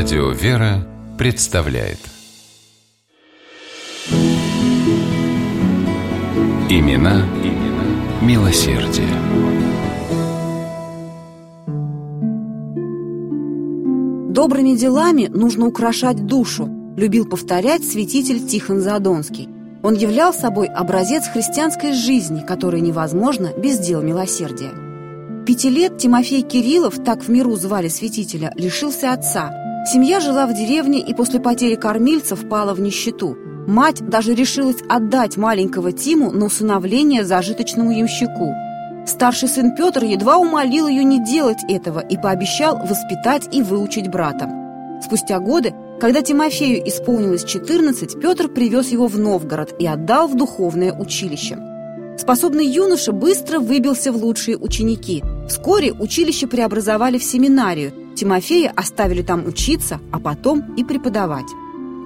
Радио «Вера» представляет Имена, имена милосердие. Добрыми делами нужно украшать душу, любил повторять святитель Тихон Задонский. Он являл собой образец христианской жизни, которая невозможна без дел милосердия. Пяти лет Тимофей Кириллов, так в миру звали святителя, лишился отца. Семья жила в деревне и после потери кормильцев пала в нищету. Мать даже решилась отдать маленького Тиму на усыновление зажиточному ямщику. Старший сын Петр едва умолил ее не делать этого и пообещал воспитать и выучить брата. Спустя годы, когда Тимофею исполнилось 14, Петр привез его в Новгород и отдал в духовное училище. Способный юноша быстро выбился в лучшие ученики. Вскоре училище преобразовали в семинарию. Тимофея оставили там учиться, а потом и преподавать.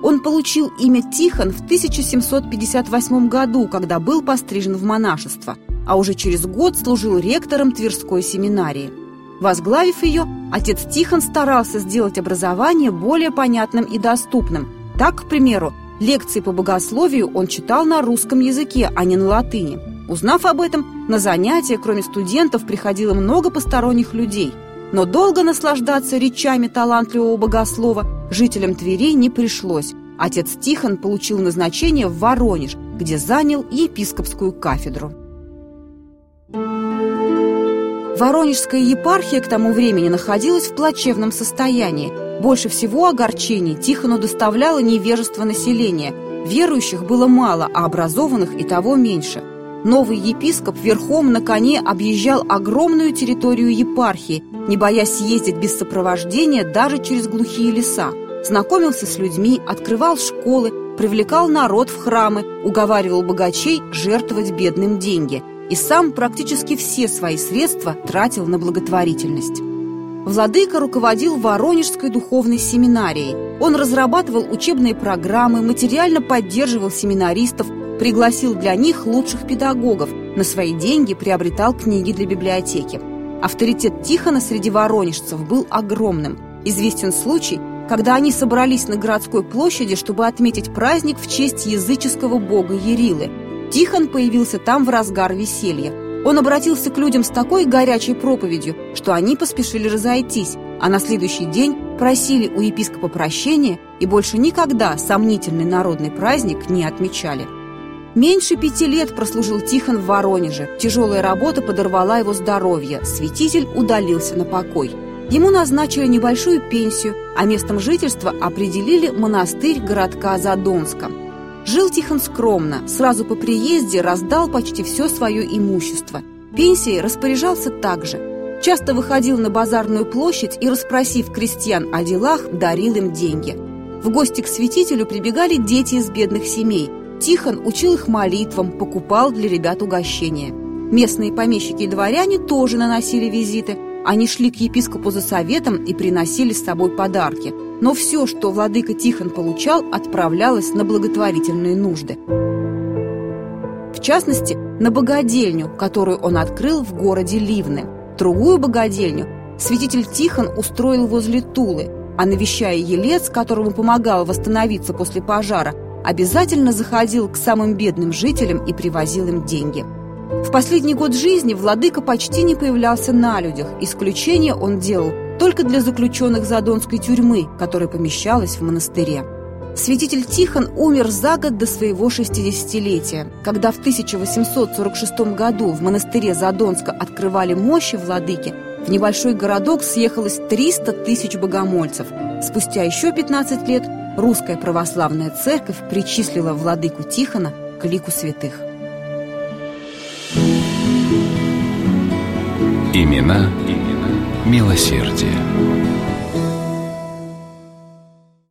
Он получил имя Тихон в 1758 году, когда был пострижен в монашество, а уже через год служил ректором Тверской семинарии. Возглавив ее, отец Тихон старался сделать образование более понятным и доступным. Так, к примеру, лекции по богословию он читал на русском языке, а не на латыни. Узнав об этом, на занятия, кроме студентов, приходило много посторонних людей. Но долго наслаждаться речами талантливого богослова жителям Твери не пришлось. Отец Тихон получил назначение в Воронеж, где занял епископскую кафедру. Воронежская епархия к тому времени находилась в плачевном состоянии. Больше всего огорчений Тихону доставляло невежество населения. Верующих было мало, а образованных и того меньше. Новый епископ верхом на коне объезжал огромную территорию епархии, не боясь ездить без сопровождения даже через глухие леса. Знакомился с людьми, открывал школы, привлекал народ в храмы, уговаривал богачей жертвовать бедным деньги – и сам практически все свои средства тратил на благотворительность. Владыка руководил Воронежской духовной семинарией. Он разрабатывал учебные программы, материально поддерживал семинаристов, пригласил для них лучших педагогов, на свои деньги приобретал книги для библиотеки. Авторитет Тихона среди воронежцев был огромным. Известен случай, когда они собрались на городской площади, чтобы отметить праздник в честь языческого бога Ерилы – Тихон появился там в разгар веселья. Он обратился к людям с такой горячей проповедью, что они поспешили разойтись, а на следующий день просили у епископа прощения и больше никогда сомнительный народный праздник не отмечали. Меньше пяти лет прослужил Тихон в Воронеже. Тяжелая работа подорвала его здоровье. Святитель удалился на покой. Ему назначили небольшую пенсию, а местом жительства определили монастырь городка Задонска – Жил Тихон скромно, сразу по приезде раздал почти все свое имущество. Пенсией распоряжался также. Часто выходил на базарную площадь и, расспросив крестьян о делах, дарил им деньги. В гости к святителю прибегали дети из бедных семей. Тихон учил их молитвам, покупал для ребят угощения. Местные помещики и дворяне тоже наносили визиты. Они шли к епископу за советом и приносили с собой подарки – но все, что владыка Тихон получал, отправлялось на благотворительные нужды. В частности, на богадельню, которую он открыл в городе Ливны. Другую богадельню святитель Тихон устроил возле Тулы, а навещая Елец, которому помогал восстановиться после пожара, обязательно заходил к самым бедным жителям и привозил им деньги. В последний год жизни владыка почти не появлялся на людях, исключение он делал только для заключенных Задонской тюрьмы, которая помещалась в монастыре. Святитель Тихон умер за год до своего 60-летия. Когда в 1846 году в монастыре Задонска открывали мощи владыки, в небольшой городок съехалось 300 тысяч богомольцев. Спустя еще 15 лет русская православная церковь причислила владыку Тихона к лику святых. Имена, имена милосердие.